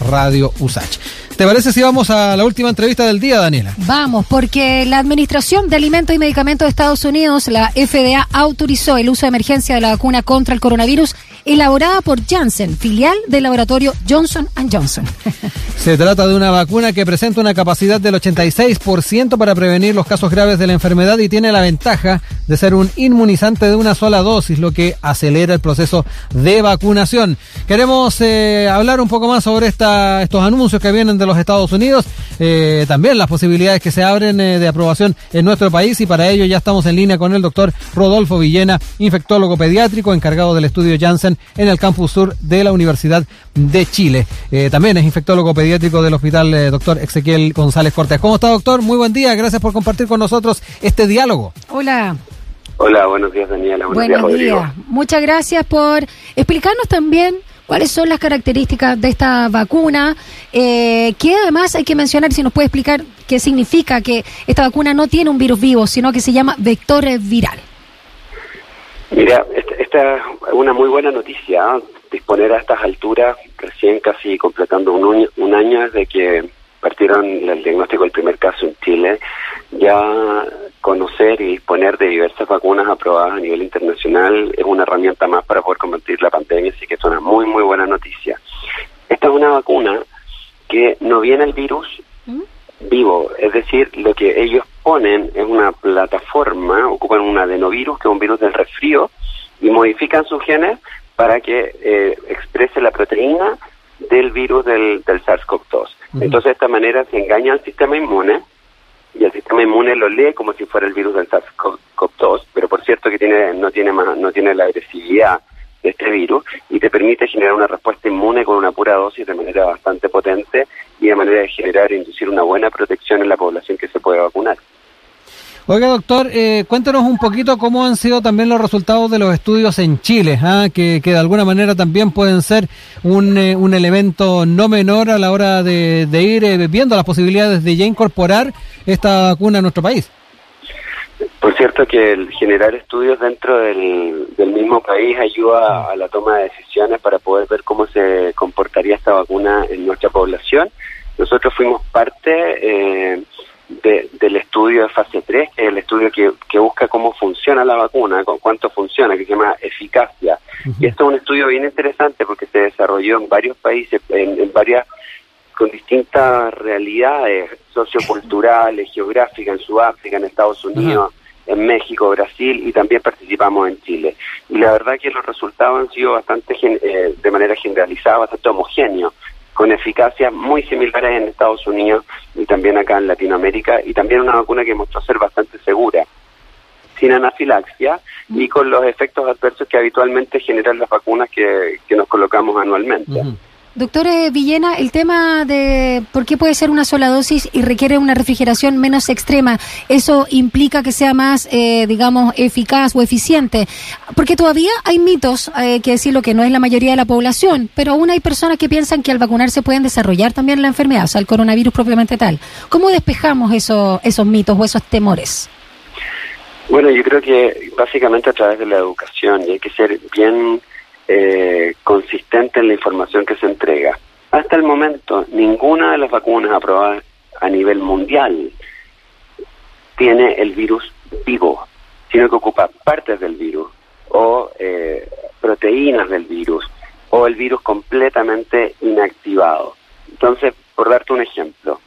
Radio USACH. ¿Te parece si vamos a la última entrevista del día, Daniela? Vamos, porque la Administración de Alimentos y Medicamentos de Estados Unidos, la FDA, autorizó el uso de emergencia de la vacuna contra el coronavirus elaborada por Janssen, filial del laboratorio Johnson Johnson. Se trata de una vacuna que presenta una capacidad del 86% para prevenir los casos graves de la enfermedad y tiene la ventaja de ser un inmunizante de una sola dosis, lo que acelera el proceso de vacunación. Queremos eh, hablar un poco más sobre esta, estos anuncios que vienen de los Estados Unidos, eh, también las posibilidades que se abren eh, de aprobación en nuestro país y para ello ya estamos en línea con el doctor Rodolfo Villena, infectólogo pediátrico encargado del estudio Janssen en el campus sur de la Universidad de Chile. Eh, también es infectólogo pediátrico del Hospital eh, Doctor Ezequiel González Cortés. ¿Cómo está, doctor? Muy buen día. Gracias por compartir con nosotros este diálogo. Hola. Hola, buenos días, Daniela. Buenos, buenos días, Muchas gracias por explicarnos también cuáles son las características de esta vacuna, eh, que además hay que mencionar, si nos puede explicar qué significa que esta vacuna no tiene un virus vivo, sino que se llama vector viral. Mira, esta, es una muy buena noticia, ¿eh? disponer a estas alturas, recién casi completando un, un año desde que partieron el diagnóstico del primer caso en Chile, ya conocer y disponer de diversas vacunas aprobadas a nivel internacional es una herramienta más para poder combatir la pandemia, así que es una muy, muy buena noticia. Esta es una vacuna que no viene el virus ¿Mm? vivo, es decir, lo que ellos ponen es una plataforma, ocupan un adenovirus, que es un virus del resfrío, y modifican sus genes para que eh, exprese la proteína del virus del, SARS-CoV-2. Entonces, de esta manera se engaña al sistema inmune y el sistema inmune lo lee como si fuera el virus del SARS-CoV-2, pero por cierto que tiene, no, tiene más, no tiene la agresividad de este virus y te permite generar una respuesta inmune con una pura dosis de manera bastante potente y de manera de generar e inducir una buena protección en la población que se puede vacunar. Oiga, doctor, eh, cuéntanos un poquito cómo han sido también los resultados de los estudios en Chile, ¿ah? que, de alguna manera también pueden ser un, eh, un elemento no menor a la hora de, ir eh, viendo las posibilidades de ya incorporar esta vacuna a nuestro país. Por cierto que el generar estudios dentro del, del mismo país ayuda a la toma de decisiones para poder ver cómo se comportaría esta vacuna en nuestra población. Nosotros fuimos parte... Eh, del estudio de fase 3, que es el estudio que, que, busca cómo funciona la vacuna, con cuánto funciona, que se llama eficacia. Y esto es un estudio bien interesante porque se desarrolló en varios países, en, varias con distintas realidades socioculturales, geográficas, en Sudáfrica, en Estados Unidos, en México, Brasil y también participamos en Chile. Y la verdad que los resultados han sido bastante, eh, de manera generalizada, bastante homogéneos con eficacia muy similares en Estados Unidos y también acá en Latinoamérica, y también una vacuna que mostró ser bastante segura, sin anafilaxia y con los efectos adversos que habitualmente generan las vacunas que, nos colocamos anualmente. Doctor eh, Villena, el tema de por qué puede ser una sola dosis y requiere una refrigeración menos extrema, ¿eso implica que sea más, eh, digamos, eficaz o eficiente? Porque todavía hay mitos, eh, que decirlo que no es la mayoría de la población, pero aún hay personas que piensan que al vacunarse pueden desarrollar también la enfermedad, o sea, el coronavirus propiamente tal. ¿Cómo despejamos eso, esos mitos o esos temores? Bueno, yo creo que básicamente a través de la educación y hay que ser bien eh, consistente en la información que se entrega. Hasta el momento, ninguna de las vacunas aprobadas a nivel mundial tiene el virus vivo, sino que ocupa partes del virus o eh, proteínas del virus o el virus completamente inactivado. Entonces, por darte un ejemplo,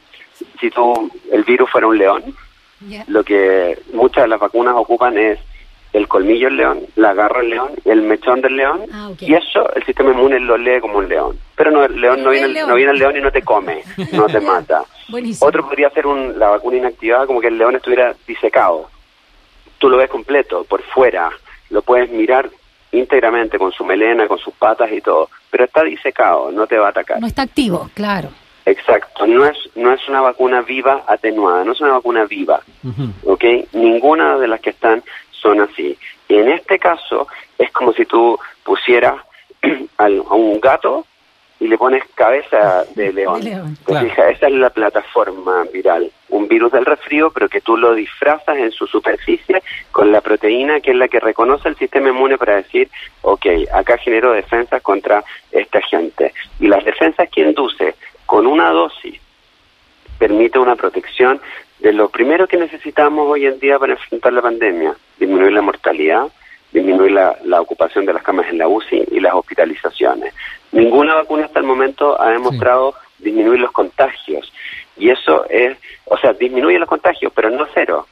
si tú el virus fuera un león, lo que muchas de las vacunas ocupan es el colmillo del león, la garra del león, el mechón del león, ah, y eso el sistema inmune lo lee como un león. Pero no, el león no viene, no viene el león y no te come, no te mata. Otro podría ser un, la vacuna inactivada como que el león estuviera disecado. Tú lo ves completo, por fuera, lo puedes mirar íntegramente con su melena, con sus patas y todo, pero está disecado, no te va a atacar. No está activo, claro. Exacto, no es, no es una vacuna viva atenuada, no es una vacuna viva, ¿ok? Ninguna de las que están son así. Y en este caso es como si tú pusieras a un gato y le pones cabeza de león. esa es la plataforma viral. un virus del resfrío, pero que tú lo disfrazas en su superficie con la proteína que es la que reconoce el sistema inmune para decir, ok, acá genero defensas contra esta gente. Y las defensas que induce con una dosis permite una protección de lo primero que necesitamos hoy en día para enfrentar la pandemia, disminuir la mortalidad, disminuir la, ocupación de las camas en la UCI y las hospitalizaciones. Ninguna vacuna hasta el momento ha demostrado disminuir los contagios. Y eso es, o sea, disminuye los contagios, pero no cero.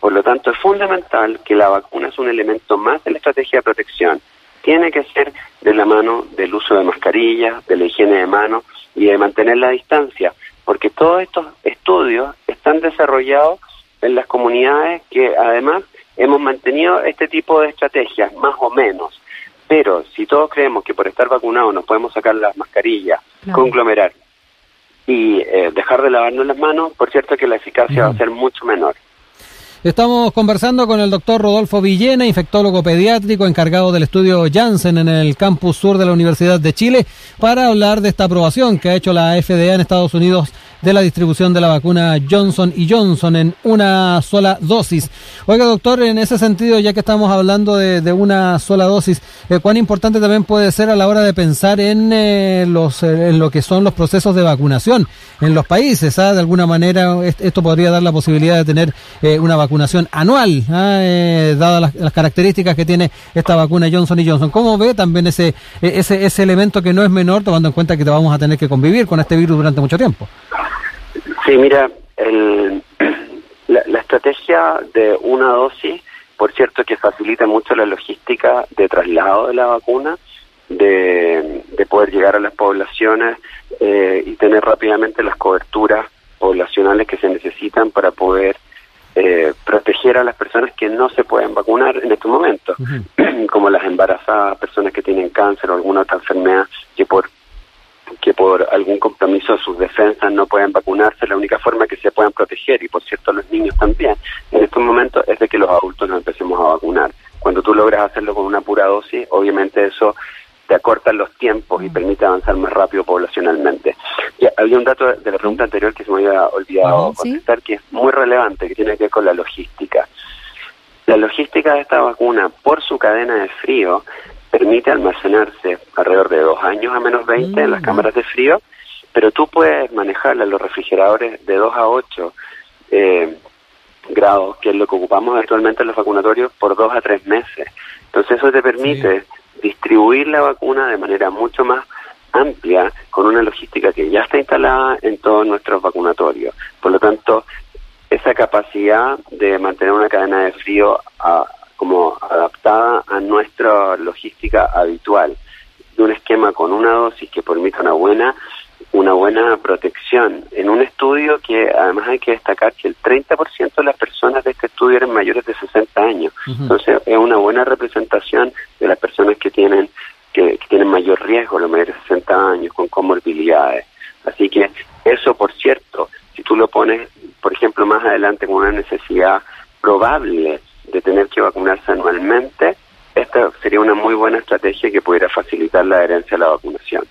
Por lo tanto, es fundamental que la vacuna es un elemento más de la estrategia de protección. Tiene que ser de la mano del uso de mascarillas, de la higiene de manos y de mantener la distancia, porque todos estos estudios están desarrollados en las comunidades que además hemos mantenido este tipo de estrategias, más o menos. Pero si todos creemos que por estar vacunados nos podemos sacar las mascarillas, conglomerar y eh, dejar de lavarnos las manos, por cierto que la eficacia va a ser mucho menor. Estamos conversando con el doctor Rodolfo Villena, infectólogo pediátrico encargado del estudio Janssen en el campus sur de la Universidad de Chile, para hablar de esta aprobación que ha hecho la FDA en Estados Unidos de la distribución de la vacuna Johnson y Johnson en una sola dosis. Oiga, doctor, en ese sentido, ya que estamos hablando de, una sola dosis, eh, ¿cuán importante también puede ser a la hora de pensar en, eh, los, eh, en lo que son los procesos de vacunación en los países? ¿ah? De alguna manera, esto podría dar la posibilidad de tener una vacunación anual, ¿ah? dadas las, características que tiene esta vacuna Johnson y Johnson. ¿Cómo ve también ese, ese, ese elemento que no es menor, tomando en cuenta que te vamos a tener que convivir con este virus durante mucho tiempo? Sí, mira, el, la, estrategia de una dosis, por cierto, que facilita mucho la logística de traslado de la vacuna, de, poder llegar a las poblaciones eh, y tener rápidamente las coberturas poblacionales que se necesitan para poder eh, proteger a las personas que no se pueden vacunar en estos momentos, como las embarazadas, personas que tienen cáncer o alguna otra enfermedad que por que por algún compromiso de sus defensas no pueden vacunarse, la única forma que se puedan proteger, y por cierto los niños también, en estos momentos es de que los adultos nos empecemos a vacunar. Cuando tú logras hacerlo con una pura dosis, obviamente eso te acorta los tiempos y mm. permite avanzar más rápido poblacionalmente. Y había un dato de la pregunta anterior que se me había olvidado contestar, que es muy relevante, que tiene que ver con la logística. La logística de esta vacuna, por su cadena de frío, permite almacenarse alrededor de dos años a menos 20 en las mm. cámaras de frío, pero tú puedes manejarla en los refrigeradores de 2 a 8 eh, grados, que es lo que ocupamos actualmente en los vacunatorios, por 2 a 3 meses. Entonces eso te permite distribuir la vacuna de manera mucho más amplia con una logística que ya está instalada en todos nuestros vacunatorios. Por lo tanto, esa capacidad de mantener una cadena de frío a, como adaptada a nuestra logística habitual, de un esquema con una dosis que permita una buena una buena protección. En un estudio que además hay que destacar que el 30% de las personas de este estudio eran mayores de 60 años. Entonces es una buena representación de las personas que tienen que, tienen mayor riesgo, los mayores de 60 años, con comorbilidades. Así que eso, por cierto, si tú lo pones, por ejemplo, más adelante con una necesidad probable de tener que vacunarse anualmente, esta sería una muy buena estrategia que pudiera facilitar la adherencia a la vacunación.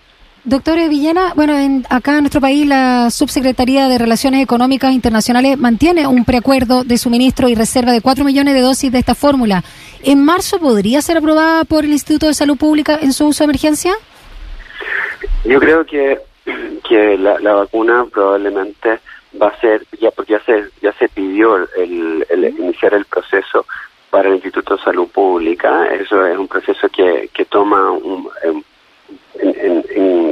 Doctor Villena, bueno, en, acá en nuestro país la Subsecretaría de Relaciones Económicas Internacionales mantiene un preacuerdo de suministro y reserva de 4 millones de dosis de esta fórmula. ¿En marzo podría ser aprobada por el Instituto de Salud Pública en su uso de emergencia? Yo creo que, que la, la vacuna probablemente va a ser, ya porque ya se, ya se pidió el, iniciar el proceso para el Instituto de Salud Pública, eso es un proceso que, que toma un, en, en, tiempos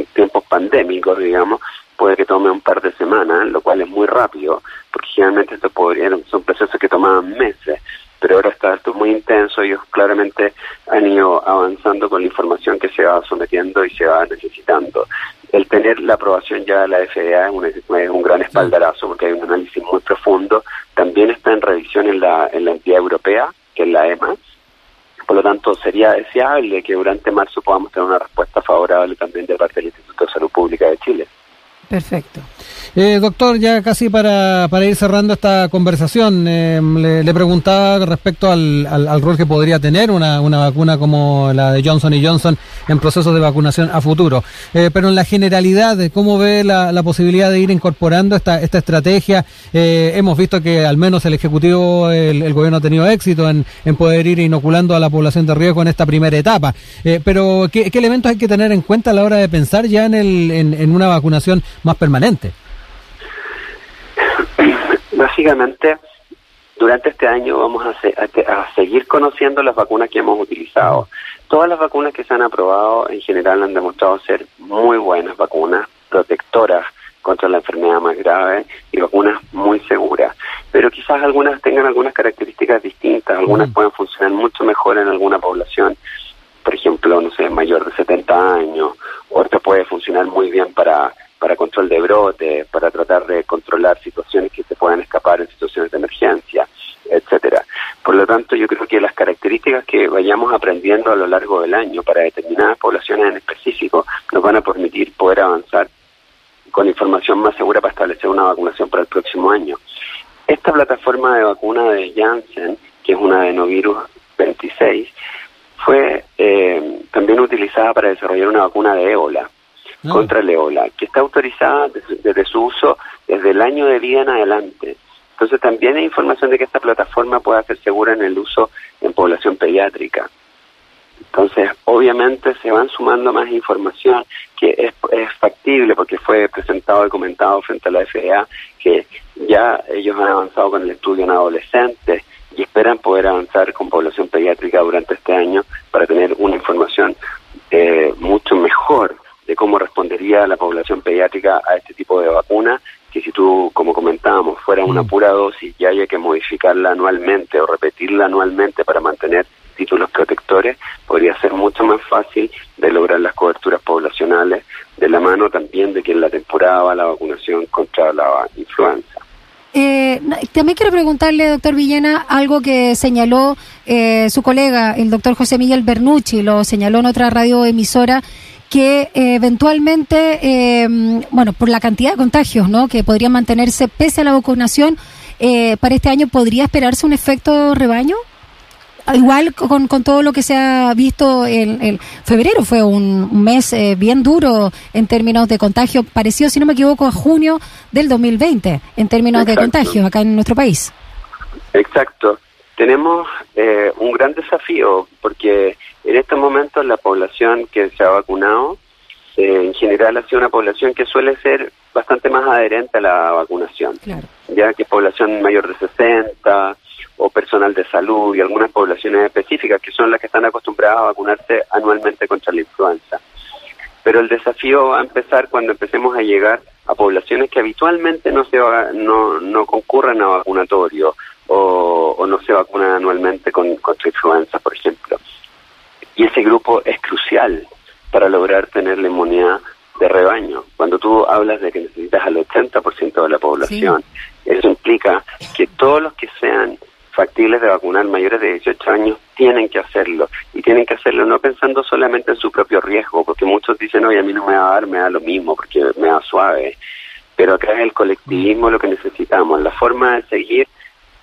pandémicos, digamos, puede que tome un par de semanas, lo cual es muy rápido, porque generalmente esto podría, son procesos que tomaban meses pero ahora está esto muy intenso, ellos claramente han ido avanzando con la información que se va sometiendo y se va necesitando. El tener la aprobación ya de la FDA es un, un gran espaldarazo porque hay un análisis muy profundo. También está en revisión en la, en la entidad europea, que es la EMA. Por lo tanto, sería deseable que durante marzo podamos tener una respuesta favorable también de parte del Instituto de Salud Pública de Chile. Perfecto. Eh, doctor, ya casi para, para ir cerrando esta conversación, eh, le, preguntaba respecto al, al, rol que podría tener una, una vacuna como la de Johnson y Johnson en procesos de vacunación a futuro. Eh, pero en la generalidad, ¿cómo ve la, la, posibilidad de ir incorporando esta, esta estrategia? hemos visto que al menos el Ejecutivo, el, gobierno ha tenido éxito en, en, poder ir inoculando a la población de riesgo en esta primera etapa. pero, ¿qué, ¿qué, elementos hay que tener en cuenta a la hora de pensar ya en, el, en, en una vacunación más permanente? Básicamente, durante este año vamos a, seguir conociendo las vacunas que hemos utilizado. Todas las vacunas que se han aprobado en general han demostrado ser muy buenas vacunas, protectoras contra la enfermedad más grave y vacunas muy seguras. Pero quizás algunas tengan algunas características distintas, algunas pueden funcionar mucho mejor en alguna población, por ejemplo, no sé, mayor de 70 años, otra puede funcionar muy bien para para control de brote, para tratar de controlar situaciones que se puedan escapar en situaciones de emergencia, etcétera. Por lo tanto, yo creo que las características que vayamos aprendiendo a lo largo del año para determinadas poblaciones en específico nos van a permitir poder avanzar con información más segura para establecer una vacunación para el próximo año. Esta plataforma de vacuna de Janssen, que es una adenovirus 26, fue eh, también utilizada para desarrollar una vacuna de ébola Ah. contra el que está autorizada desde, su uso desde el año de vida en adelante. Entonces también hay información de que esta plataforma puede ser segura en el uso en población pediátrica. Entonces, obviamente se van sumando más información que es, es, factible porque fue presentado y comentado frente a la FDA que ya ellos han avanzado con el estudio en adolescentes y esperan poder avanzar con población pediátrica durante este año para tener una información eh, mucho mejor de cómo respondería la población pediátrica a este tipo de vacuna, que si tú, como comentábamos, fuera una mm. pura dosis y haya que modificarla anualmente o repetirla anualmente para mantener títulos protectores, podría ser mucho más fácil de lograr las coberturas poblacionales, de la mano también de que en la temporada va la vacunación contra la influenza. Eh, también quiero preguntarle, doctor Villena, algo que señaló eh, su colega, el doctor José Miguel Bernucci, lo señaló en otra radioemisora, que eh, eventualmente, eh, bueno, por la cantidad de contagios, ¿no? Que podrían mantenerse pese a la vacunación, eh, para este año podría esperarse un efecto rebaño. Igual con, con todo lo que se ha visto en, el febrero fue un, mes bien duro en términos de contagio, parecido, si no me equivoco, a junio del 2020 en términos de contagios acá en nuestro país. Exacto. Tenemos un gran desafío porque en estos momentos la población que se ha vacunado eh, en general ha sido una población que suele ser bastante más adherente a la vacunación, ya que población mayor de 60 o personal de salud y algunas poblaciones específicas que son las que están acostumbradas a vacunarse anualmente contra la influenza. Pero el desafío va a empezar cuando empecemos a llegar a poblaciones que habitualmente no se no, no concurren a vacunatorio o, o no se vacunan anualmente con, contra influenza, por ejemplo. Y ese grupo es crucial para lograr tener la inmunidad de rebaño. Cuando tú hablas de que necesitas al 80% de la población, eso implica que todos los que sean factibles de vacunar mayores de 18 años tienen que hacerlo y tienen que hacerlo no pensando solamente en su propio riesgo, porque muchos dicen, oye, a mí no me va a dar, me da lo mismo, porque me da suave. Pero acá es el colectivismo lo que necesitamos, la forma de seguir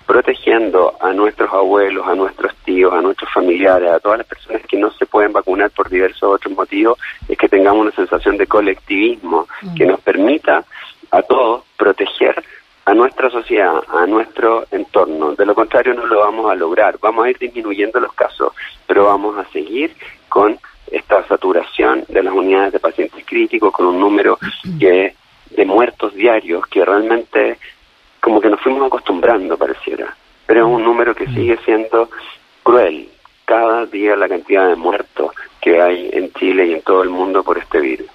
protegiendo a nuestros abuelos, a nuestros tíos, a nuestros familiares, a todas las personas que no se pueden vacunar por diversos otros motivos, es que tengamos una sensación de colectivismo que nos permita a todos proteger a nuestra sociedad, a nuestro entorno. De lo contrario no lo vamos a lograr. Vamos a ir disminuyendo los casos, pero vamos a seguir con esta saturación de las unidades de pacientes críticos, con un número que de muertos diarios que realmente como que nos fuimos acostumbrando, pareciera. Pero es un número que sigue siendo cruel. Cada día la cantidad de muertos que hay en Chile y en todo el mundo por este virus.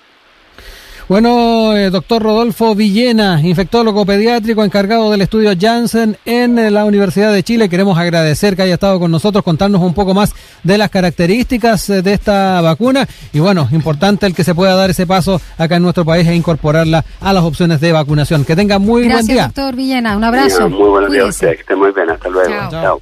Bueno, eh, doctor Rodolfo Villena, infectólogo pediátrico encargado del estudio Janssen en eh, la Universidad de Chile, queremos agradecer que haya estado con nosotros, contarnos un poco más de las características eh, de esta vacuna y bueno, importante el que se pueda dar ese paso acá en nuestro país e incorporarla a las opciones de vacunación. Que tenga muy buen día. doctor Villena, un abrazo. muy buenos días que esté muy bien, hasta luego. Chao.